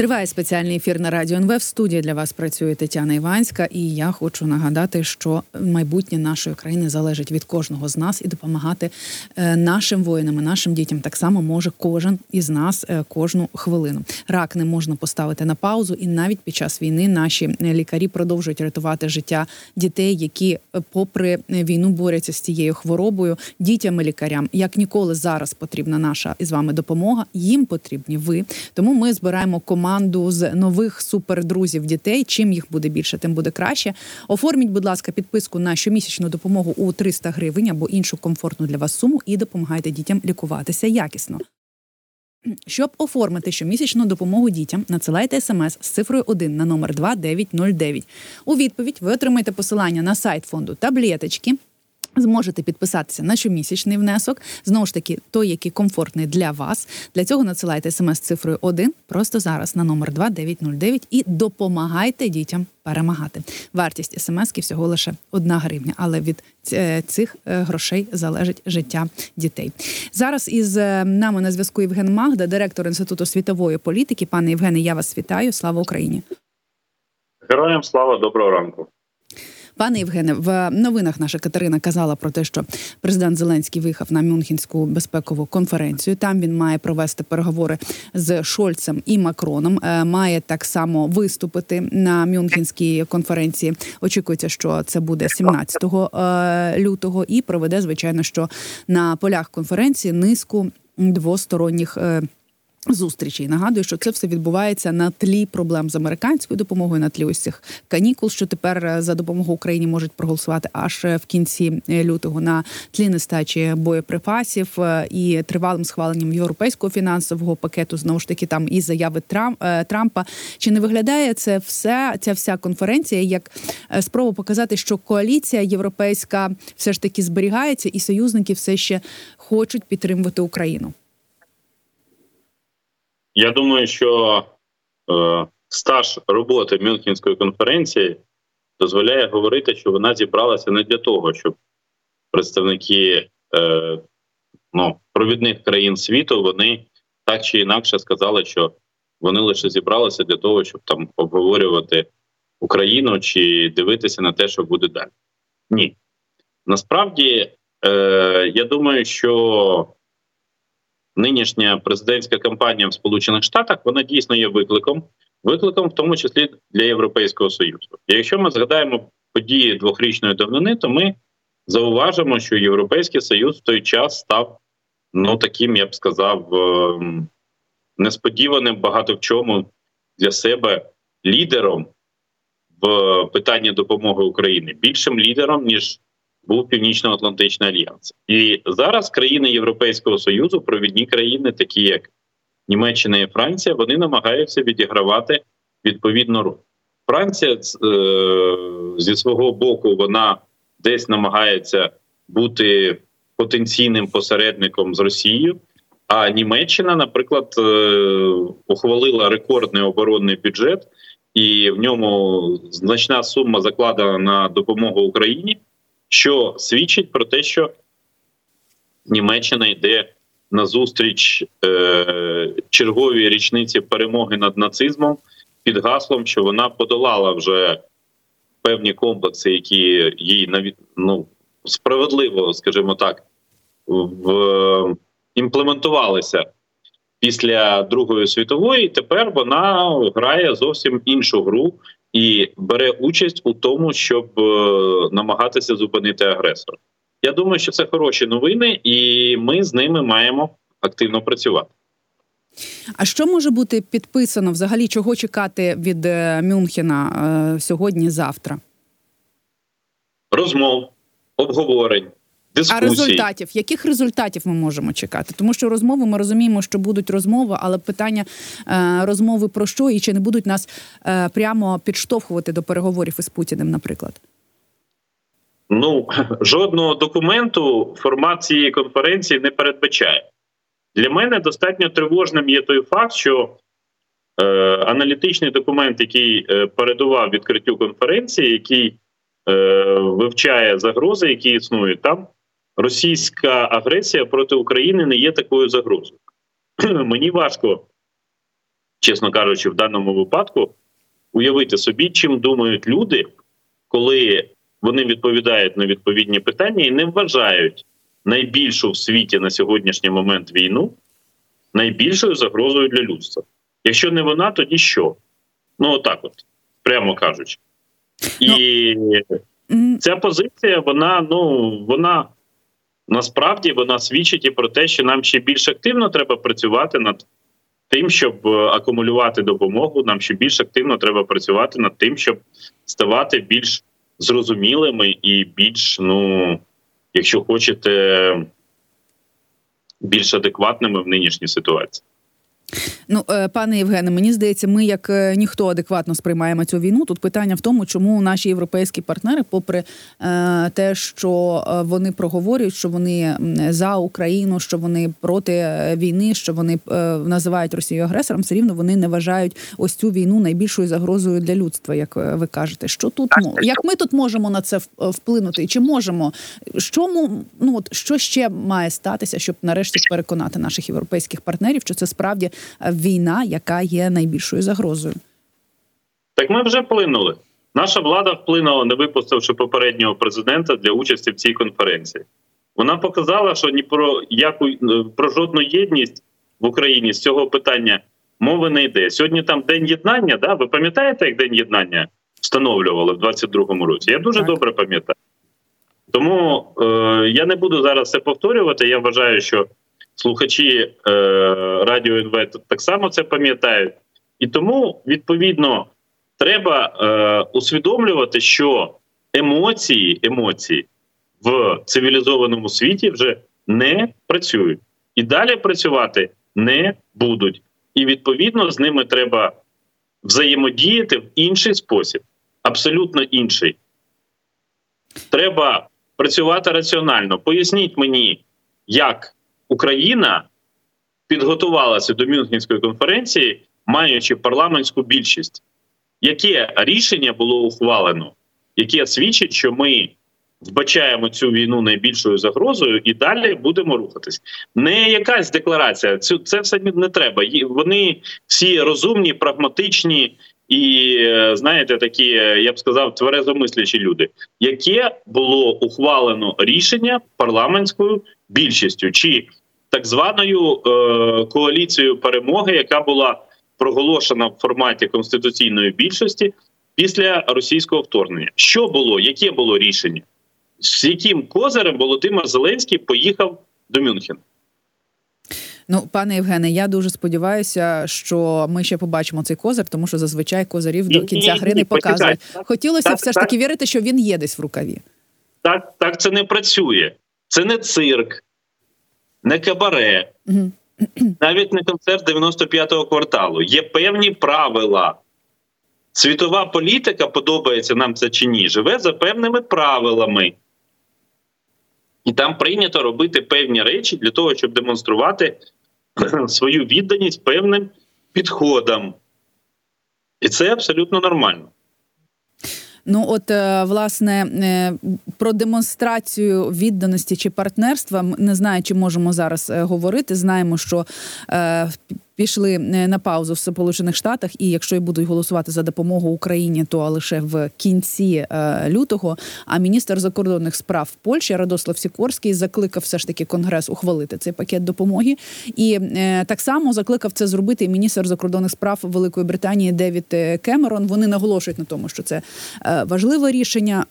Триває спеціальний ефір на радіо НВ. В студії для вас працює Тетяна Іванська, і я хочу нагадати, що майбутнє нашої країни залежить від кожного з нас і допомагати е, нашим воїнам, і нашим дітям так само може кожен із нас е, кожну хвилину. Рак не можна поставити на паузу, і навіть під час війни наші лікарі продовжують рятувати життя дітей, які, е, попри війну, борються з цією хворобою, дітям і лікарям як ніколи зараз потрібна наша із вами допомога. Їм потрібні ви. Тому ми збираємо команду команду з нових супердрузів дітей. Чим їх буде більше, тим буде краще. Оформіть, будь ласка, підписку на щомісячну допомогу у 300 гривень або іншу комфортну для вас суму і допомагайте дітям лікуватися якісно. Щоб оформити щомісячну допомогу дітям, надсилайте смс з цифрою 1 на номер 2909. У відповідь ви отримаєте посилання на сайт фонду таблеточки. Зможете підписатися на щомісячний внесок. Знову ж таки, той, який комфортний для вас. Для цього надсилайте смс цифрою 1 просто зараз на номер 2909 і допомагайте дітям перемагати. Вартість смски всього лише 1 гривня, але від е, цих е, грошей залежить життя дітей. Зараз із е, нами на зв'язку Євген Магда, директор інституту світової політики. Пане Євгене, я вас вітаю. Слава Україні! Героям слава доброго ранку. Пане Євгене, в новинах наша Катерина казала про те, що президент Зеленський виїхав на Мюнхенську безпекову конференцію. Там він має провести переговори з Шольцем і Макроном. Е, має так само виступити на Мюнхенській конференції. Очікується, що це буде 17 е, лютого, і проведе звичайно, що на полях конференції низку двосторонніх. Зустрічі нагадую, що це все відбувається на тлі проблем з американською допомогою, на тлі ось цих канікул, що тепер е, за допомогу Україні можуть проголосувати аж е, в кінці е, лютого на тлі нестачі боєприпасів і тривалим схваленням європейського фінансового пакету. Знову ж таки, там і заяви Трампа. Чи не виглядає це все ця вся конференція як спроба показати, що коаліція європейська все ж таки зберігається, і союзники все ще хочуть підтримувати Україну? Я думаю, що е, стаж роботи Мюнхенської конференції дозволяє говорити, що вона зібралася не для того, щоб представники е, ну, провідних країн світу вони так чи інакше сказали, що вони лише зібралися для того, щоб там обговорювати Україну чи дивитися на те, що буде далі. Ні. Насправді, е, я думаю, що нинішня президентська кампанія в Сполучених Штатах вона дійсно є викликом, викликом, в тому числі для Європейського союзу. Якщо ми згадаємо події двохрічної давнини, то ми зауважимо, що Європейський Союз в той час став ну таким, я б сказав, ем, несподіваним багато в чому для себе лідером в питанні допомоги Україні, більшим лідером ніж був Північно-Атлантичний альянс, і зараз країни Європейського союзу, провідні країни, такі як Німеччина і Франція, вони намагаються відігравати відповідну роль. Франція е, зі свого боку вона десь намагається бути потенційним посередником з Росією. А Німеччина, наприклад, е, ухвалила рекордний оборонний бюджет, і в ньому значна сума закладена на допомогу Україні що свідчить про те, що Німеччина йде на зустріч е, черговій річниці перемоги над нацизмом під гаслом, що вона подолала вже певні комплекси, які їй ну, справедливо, скажімо так, в імплементувалися після Другої світової. Тепер вона грає зовсім іншу гру і бере участь у тому, щоб е, намагатися зупинити агресора. Я думаю, що це хороші новини, і ми з ними маємо активно працювати. А що може бути підписано взагалі? Чого чекати від е, Мюнхена е, сьогодні-завтра? Розмов, обговорень, дискусій. А результатів яких результатів ми можемо чекати? Тому що розмови ми розуміємо, що будуть розмови, але питання е, розмови про що і чи не будуть нас е, прямо підштовхувати до переговорів із Путіним, наприклад. Ну жодного документу формат цієї конференції не передбачає. Для мене достатньо тривожним є той факт, що е, аналітичний документ, який е, передував відкриттю конференції, який е, вивчає загрози, які існують там, російська агресія проти України не є такою загрозою. Мені важко чесно кажучи, в даному випадку уявити собі, чим думають люди, коли вони відповідають на відповідні питання і не вважають найбільшу в світі на сьогоднішній момент війну найбільшою загрозою для людства. Якщо не вона, тоді що? Ну отак, от прямо кажучи, і ну, ця позиція, вона ну вона насправді вона свідчить і про те, що нам ще більш активно треба працювати над тим, щоб е, акумулювати допомогу. Нам ще більш активно треба працювати над тим, щоб ставати більш зрозумілими і більш, ну якщо хочете, більш адекватними в нинішній ситуації. Ну, е, пане Євгене, мені здається, ми як е, ніхто адекватно сприймаємо цю війну. Тут питання в тому, чому наші європейські партнери, попри е, те, що вони проговорюють, що вони за Україну, що вони проти війни, що вони називають Росію агресором, все рівно вони не вважають ось цю війну найбільшою загрозою для людства, як ви кажете. Що тут як ми тут можемо на це вплинути? Чи можемо що ну от що ще має статися, щоб нарешті переконати наших європейських партнерів, що це справді війна, яка є найбільшою загрозою. Так ми вже вплинули. Наша влада вплинула, не випустивши попереднього президента для участі в цій конференції. Вона показала, що ні про яку про жодну єдність в Україні з цього питання мови не йде. Сьогодні там день єднання. Да? Ви пам'ятаєте, як день єднання встановлювали в 22-му році? Я дуже так. добре пам'ятаю. Тому е, я не буду зараз це повторювати. Я вважаю, що слухачі е, радіо НВ так само це пам'ятають, і тому відповідно треба е, усвідомлювати, що емоції, емоції в цивілізованому світі вже не працюють і далі працювати не будуть. І відповідно з ними треба взаємодіяти в інший спосіб, абсолютно інший. Треба працювати раціонально. Поясніть мені, як Україна підготувалася до Мюнхенської конференції, маючи парламентську більшість. Яке рішення було ухвалено, яке свідчить, що ми вбачаємо цю війну найбільшою загрозою і далі будемо рухатись? Не якась декларація, цю це все не треба. Вони всі розумні, прагматичні і знаєте, такі, я б сказав, тверезомислячі люди. Яке було ухвалено рішення парламентською більшістю? Чи так званою е, коаліцією перемоги, яка була проголошена в форматі конституційної більшості після російського вторгнення. Що було? Яке було рішення? З яким козирем Володимир Зеленський поїхав до Мюнхена? Ну, пане Євгене, я дуже сподіваюся, що ми ще побачимо цей козир, тому що зазвичай козирів до кінця гри не показують. Хотілося так, все ж таки вірити, що він є десь в рукаві. Так, так це не працює. Це не цирк, не кабаре, навіть не концерт 95-го кварталу. Є певні правила. Світова політика, подобається нам це чи ні, живе за певними правилами. І там прийнято робити певні речі для того, щоб демонструвати свою відданість певним підходам. І це абсолютно нормально. Ну, от е, власне е, про демонстрацію відданості чи партнерства не знаю, чи можемо зараз е, говорити. Знаємо, що пішли е, на паузу в Сполучених Штатах, і якщо й будуть голосувати за допомогу Україні, то лише в кінці е, лютого. А міністр закордонних справ Польщі Радослав Сікорський закликав все ж таки Конгрес ухвалити цей пакет допомоги, і е, так само закликав це зробити міністр закордонних справ Великої Британії Девід Кемерон. Вони наголошують на тому, що це важливе рішення.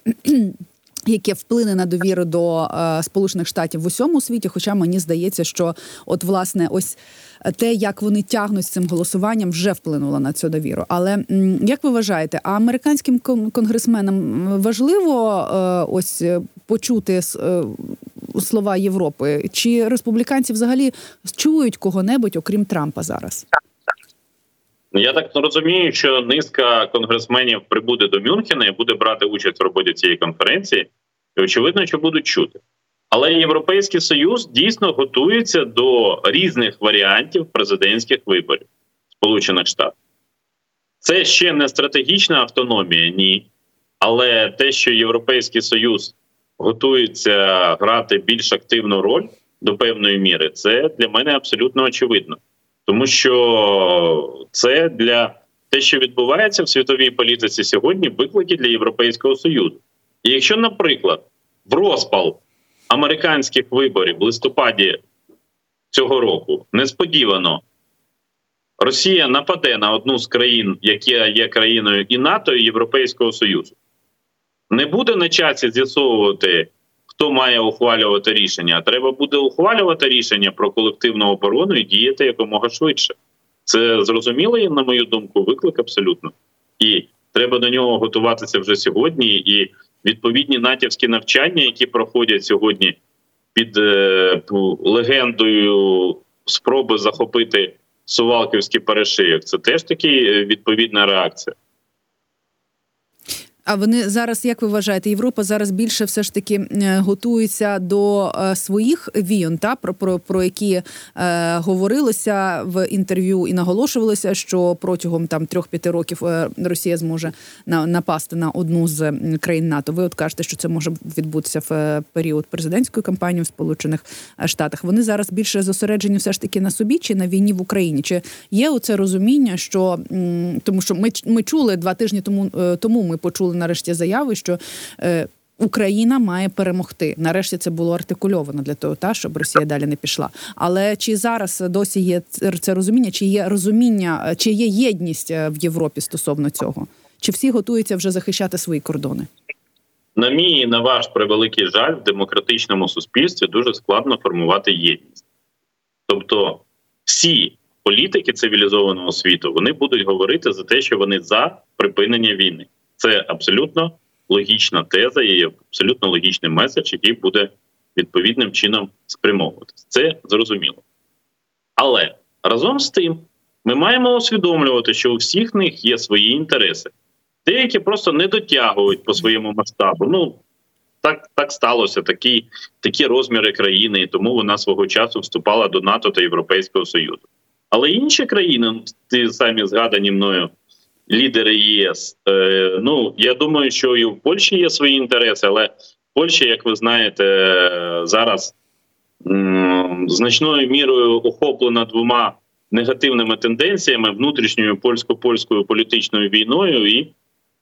Яке вплине на довіру до е, Сполучених Штатів в усьому світі? Хоча мені здається, що от власне ось те, як вони тягнуть з цим голосуванням, вже вплинуло на цю довіру. Але як ви вважаєте, а американським конгресменам важливо е, ось е, почути е, слова Європи? Чи республіканці взагалі чують кого-небудь, окрім Трампа зараз? Я так розумію, що низка конгресменів прибуде до Мюнхена і буде брати участь в роботі цієї конференції, і очевидно, що будуть чути. Але Європейський Союз дійсно готується до різних варіантів президентських виборів Сполучених Штатів. Це ще не стратегічна автономія, ні. Але те, що Європейський Союз готується грати більш активну роль до певної міри, це для мене абсолютно очевидно. Тому що це для те, що відбувається в світовій політиці сьогодні, виклики для Європейського Союзу. І якщо, наприклад, в розпал американських виборів в листопаді цього року несподівано Росія нападе на одну з країн, які є країною і НАТО, і Європейського Союзу, не буде на часі з'ясовувати, хто має ухвалювати рішення. А треба буде ухвалювати рішення про колективну оборону і діяти якомога швидше. Це зрозумілий, на мою думку, виклик абсолютно. І треба до нього готуватися вже сьогодні. І відповідні натівські навчання, які проходять сьогодні під е, легендою спроби захопити Сувалківський перешийок, це теж таки е, відповідна реакція. А вони зараз, як ви вважаєте, Європа зараз більше все ж таки е, готується до е, своїх війн, та про про, про які е, говорилося в інтерв'ю і наголошувалося, що протягом там трьох-п'яти років е, Росія зможе на, напасти на одну з країн НАТО. Ви от кажете, що це може відбутися в період президентської кампанії в Сполучених Штатах. Вони зараз більше зосереджені все ж таки на собі чи на війні в Україні? Чи є оце розуміння, що тому, що ми ми чули два тижні тому тому, ми почули нарешті заяви, що е, Україна має перемогти. Нарешті це було артикульовано для того, та щоб Росія далі не пішла. Але чи зараз досі є це розуміння? Чи є розуміння, чи є єдність е, в Європі стосовно цього? Чи всі готуються вже захищати свої кордони? На мій і на ваш превеликий жаль в демократичному суспільстві дуже складно формувати єдність. Тобто, всі політики цивілізованого світу вони будуть говорити за те, що вони за припинення війни. Це абсолютно логічна теза і абсолютно логічний меседж, який буде відповідним чином спрямовуватися. Це зрозуміло. Але разом з тим ми маємо усвідомлювати, що у всіх них є свої інтереси. Деякі просто не дотягують по своєму масштабу. Ну так так сталося, такі такі розміри країни, і тому вона свого часу вступала до НАТО та Європейського Союзу. Але інші країни, ті самі згадані мною лідери ЄС. Е, ну я думаю, що і в Польщі є свої інтереси, але Польща, як ви знаєте, зараз значною мірою охоплена двома негативними тенденціями внутрішньою польсько-польською політичною війною і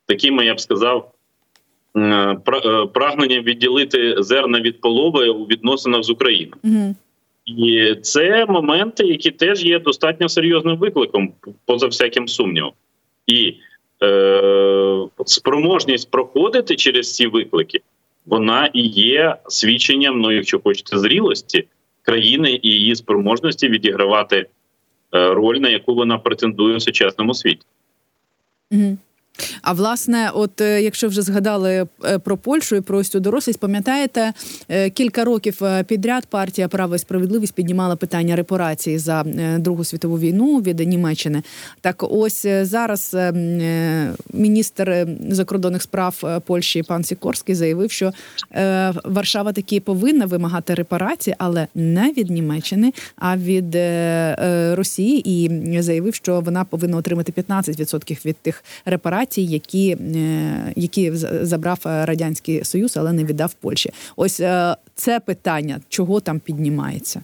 такими, я б сказав, е, прагненням відділити зерна від полови у відносинах з Україною. Угу. І це моменти, які теж є достатньо серйозним викликом, поза всяким сумнівом і е, спроможність проходити через ці виклики, вона і є свідченням, ну якщо хочете, зрілості країни і її спроможності відігравати е, роль, на яку вона претендує в сучасному світі. Угу. А власне, от е, якщо вже згадали е, про Польщу і про ось цю дорослість, пам'ятаєте, е, кілька років підряд партія Право і справедливість піднімала питання репарації за Другу світову війну від Німеччини. Так, ось зараз міністр закордонних справ Польщі пан Сікорський заявив, що Варшава таки повинна вимагати репарації, але не від Німеччини, а від Росії, і заявив, що вона повинна отримати 15% від тих репарацій репарацій, які е, які забрав радянський союз, але не віддав Польщі. Ось е, це питання, чого там піднімається.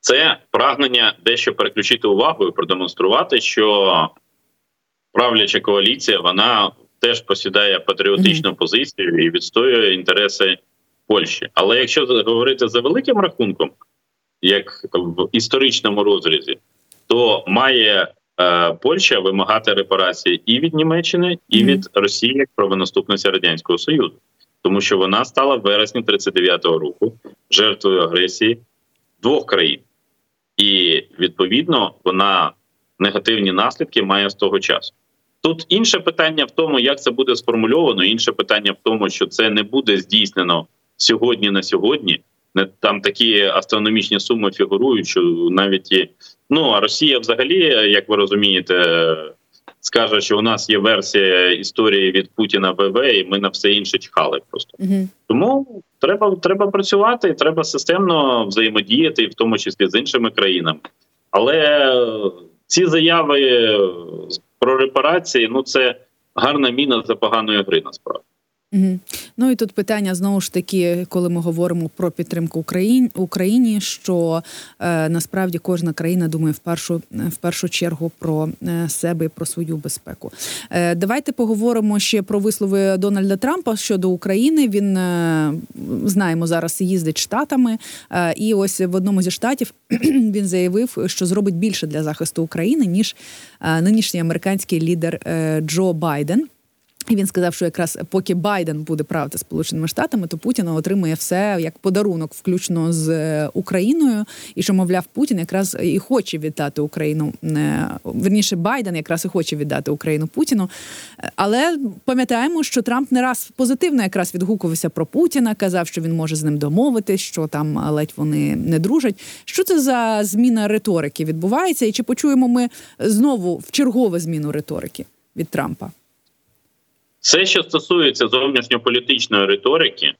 Це прагнення дещо переключити увагу і продемонструвати, що правляча коаліція вона теж посідає патріотичну mm-hmm. позицію і відстоює інтереси Польщі. Але якщо говорити за великим рахунком, як в історичному розрізі, то має Е, Польща вимагати репарації і від Німеччини, і від Росії як правонаступниця радянського союзу, тому що вона стала в вересні 39-го року жертвою агресії двох країн, і відповідно вона негативні наслідки має з того часу. Тут інше питання в тому, як це буде сформульовано. Інше питання в тому, що це не буде здійснено сьогодні на сьогодні. Там такі астрономічні суми фігурують, що навіть і Ну а Росія, взагалі, як ви розумієте, скаже, що у нас є версія історії від Путіна ВВ, і ми на все інше чхали. Просто угу. тому треба треба працювати, треба системно взаємодіяти, в тому числі з іншими країнами. Але ці заяви про репарації ну це гарна міна за поганої гри насправді. Угу. Ну і тут питання знову ж таки, коли ми говоримо про підтримку Україні, Україні, що е, насправді кожна країна думає в першу в першу чергу про е, себе і про свою безпеку. Е, Давайте поговоримо ще про вислови Дональда Трампа щодо України. Він е, знаємо зараз їздить штатами, е, і ось в одному зі штатів він заявив, що зробить більше для захисту України ніж е, нинішній американський лідер е, Джо Байден. І він сказав, що якраз поки Байден буде правити сполученими штатами, то Путін отримує все як подарунок, включно з е, Україною. І що, мовляв, Путін якраз і хоче віддати Україну. Е, верніше Байден якраз і хоче віддати Україну Путіну. Але пам'ятаємо, що Трамп не раз позитивно якраз відгукувався про Путіна, казав, що він може з ним домовитись, що там ледь вони не дружать. Що це за зміна риторики відбувається? І чи почуємо ми знову в чергову зміну риторики від Трампа? Все, що стосується зовнішньополітичної риторики,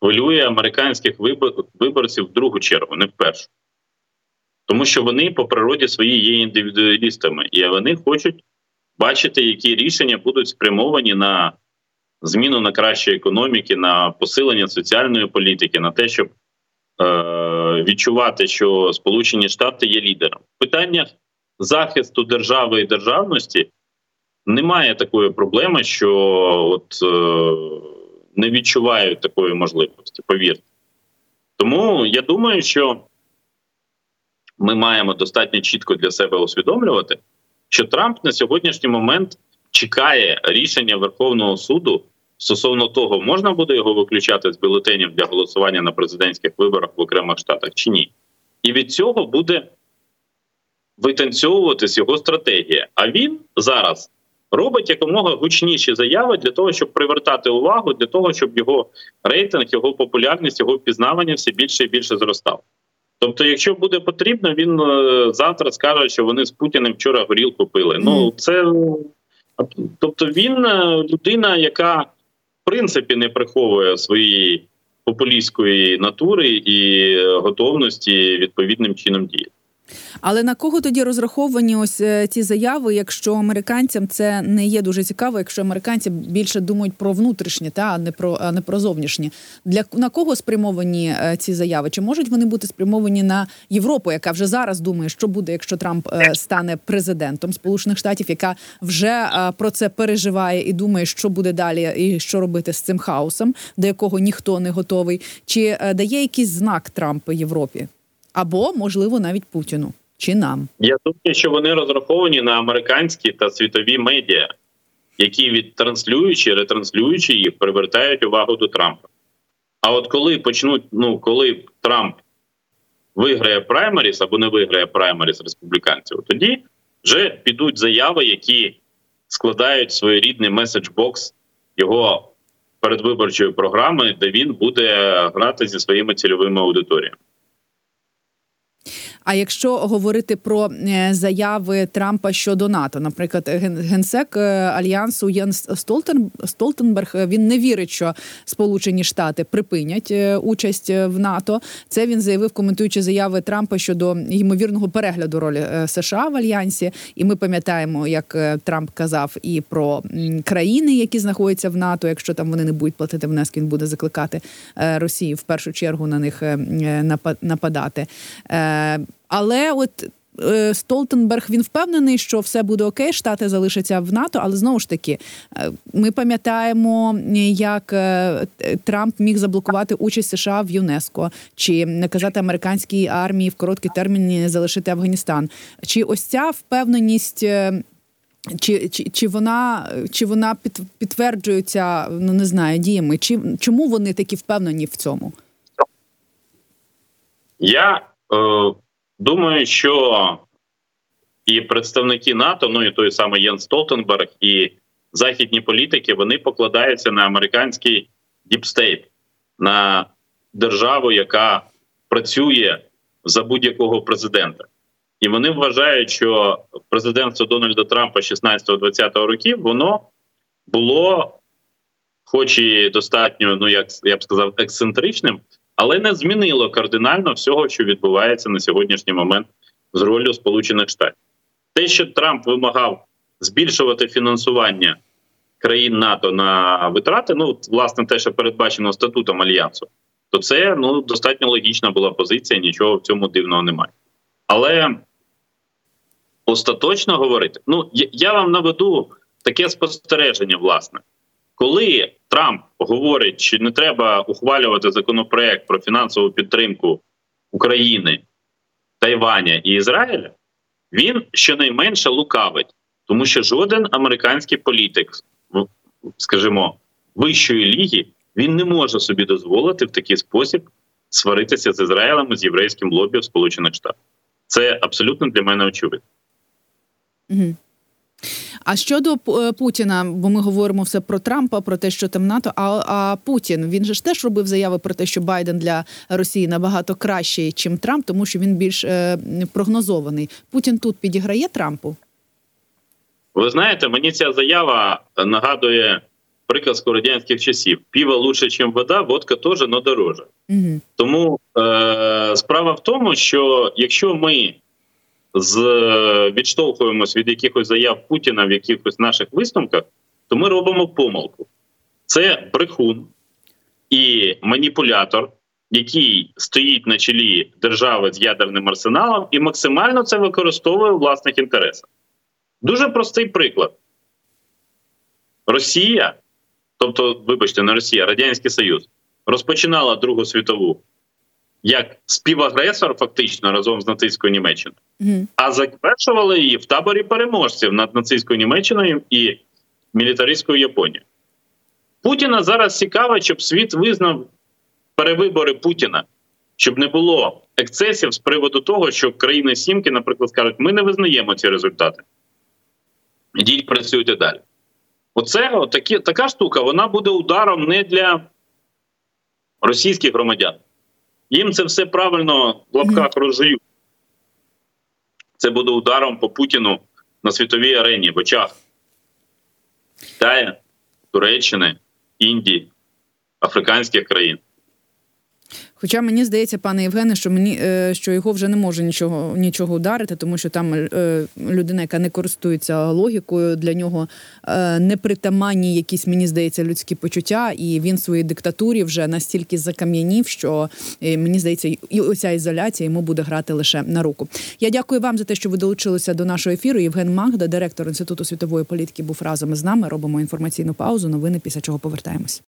хвилює американських виборців в другу чергу, не в першу. Тому що вони по природі свої є індивідуалістами, і вони хочуть бачити, які рішення будуть спрямовані на зміну на краще економіки, на посилення соціальної політики, на те, щоб е- відчувати, що Сполучені Штати є лідером. В питаннях захисту держави і державності немає такої проблеми, що от е, не відчувають такої можливості. Повірте. Тому я думаю, що ми маємо достатньо чітко для себе усвідомлювати, що Трамп на сьогоднішній момент чекає рішення Верховного суду стосовно того, можна буде його виключати з бюлетенів для голосування на президентських виборах в окремих штатах чи ні. І від цього буде витанцьовуватись його стратегія. А він зараз робить якомога гучніші заяви для того, щоб привертати увагу, для того, щоб його рейтинг, його популярність, його впізнавання все більше і більше зростав. Тобто, якщо буде потрібно, він е, завтра скаже, що вони з Путіним вчора горілку пили. Ну це тобто він е, людина, яка в принципі не приховує своєї популістської натури і е, готовності відповідним чином діяти. Але на кого тоді розраховані ось е, ці заяви, якщо американцям це не є дуже цікаво, якщо американці більше думають про внутрішнє, та а не про а не про зовнішнє. Для на кого спрямовані е, ці заяви? Чи можуть вони бути спрямовані на Європу, яка вже зараз думає, що буде, якщо Трамп е, стане президентом Сполучених Штатів, яка вже про це переживає і думає, що буде далі, і що робити з цим хаосом, до якого ніхто не готовий, чи дає якийсь знак Трамп Європі? Або можливо навіть Путіну чи нам. Я думаю, що вони розраховані на американські та світові медіа, які відтранслюючи, ретранслюючи їх, привертають увагу до Трампа. А от коли почнуть, ну коли Трамп виграє праймеріс або не виграє праймеріс республіканців, тоді вже підуть заяви, які складають своєрідний меседж-бокс його передвиборчої програми, де він буде грати зі своїми цільовими аудиторіями. А якщо говорити про е, заяви Трампа щодо НАТО, наприклад, генсек е, альянсу Єнс Столтен Столтенберг е, він не вірить, що Сполучені Штати припинять участь в НАТО. Це він заявив, коментуючи заяви Трампа щодо ймовірного перегляду ролі США в альянсі. І ми пам'ятаємо, як Трамп казав і про країни, які знаходяться в НАТО. Якщо там вони не будуть платити внески, він буде закликати Росію в першу чергу на них нападати. Але от е, Столтенберг він впевнений, що все буде окей, штати залишаться в НАТО. Але знову ж таки, е, ми пам'ятаємо, як е, Трамп міг заблокувати участь США в ЮНЕСКО чи наказати американській армії в короткі терміни залишити Афганістан. Чи ось ця впевненість? Чи чи, чи вона чи вона під, підтверджується, ну не знаю, діями? Чи чому вони такі впевнені в цьому? Я Думаю, що і представники НАТО, ну і той самий Єнс Столтенберг, і західні політики вони покладаються на американський deep state, на державу, яка працює за будь-якого президента. І вони вважають, що президентство Дональда Трампа 16-20 років воно було, хоч і достатньо, ну як я б сказав, ексцентричним, але не змінило кардинально всього, що відбувається на сьогоднішній момент з ролью Сполучених Штатів. Те, що Трамп вимагав збільшувати фінансування країн НАТО на витрати, ну власне те, що передбачено статутом альянсу, то це ну достатньо логічна була позиція. Нічого в цьому дивного немає. Але остаточно говорити, ну я, вам наведу таке спостереження, власне, коли Трамп говорить, що не треба ухвалювати законопроект про фінансову підтримку України, Тайваня і Ізраїля, він щонайменше лукавить, тому що жоден американський політик, скажімо, вищої ліги, він не може собі дозволити в такий спосіб сваритися з Ізраїлем і з єврейським лобі в Сполучених Штатах. Це абсолютно для мене очевидно. Угу. А щодо е, Путіна, бо ми говоримо все про Трампа, про те, що там НАТО. А, а Путін він же ж теж робив заяви про те, що Байден для Росії набагато кращий, ніж Трамп, тому що він більш е, прогнозований. Путін тут підіграє Трампу. Ви знаєте, мені ця заява нагадує приказку радянських часів: піва лучше, ніж вода, водка теж, но дороже. Угу. Тому е, справа в тому, що якщо ми з, відштовхуємось від якихось заяв Путіна в якихось наших висновках, то ми робимо помилку. Це брехун і маніпулятор, який стоїть на чолі держави з ядерним арсеналом і максимально це використовує у власних інтересах. Дуже простий приклад. Росія, тобто, вибачте, не Росія, Радянський Союз, розпочинала Другу світову як співагресор, фактично разом з нацистською Німеччиною, Угу. а завершували її в таборі переможців над нацистською Німеччиною і мілітаристською Японією. Путіна зараз цікаво, щоб світ визнав перевибори Путіна, щоб не було ексцесів з приводу того, що країни Сімки, наприклад, скажуть, ми не визнаємо ці результати. Ідіть, працюйте далі. Оце отакі, така штука, вона буде ударом не для російських громадян. Їм це все правильно в лапках розжують. Це буде ударом по Путіну на світовій арені в очах Китаю, Туреччини, Індії, африканських країн. Хоча мені здається, пане Євгене, що мені е, що його вже не може нічого нічого ударити, тому що там е, людина, яка не користується логікою, для нього е, непритаманні якісь, мені здається, людські почуття, і він в своїй диктатурі вже настільки закам'янів, що мені здається, і оця ізоляція йому буде грати лише на руку. Я дякую вам за те, що ви долучилися до нашого ефіру. Євген Магда, директор інституту світової політики, був разом із нами. Робимо інформаційну паузу. Новини після чого повертаємось.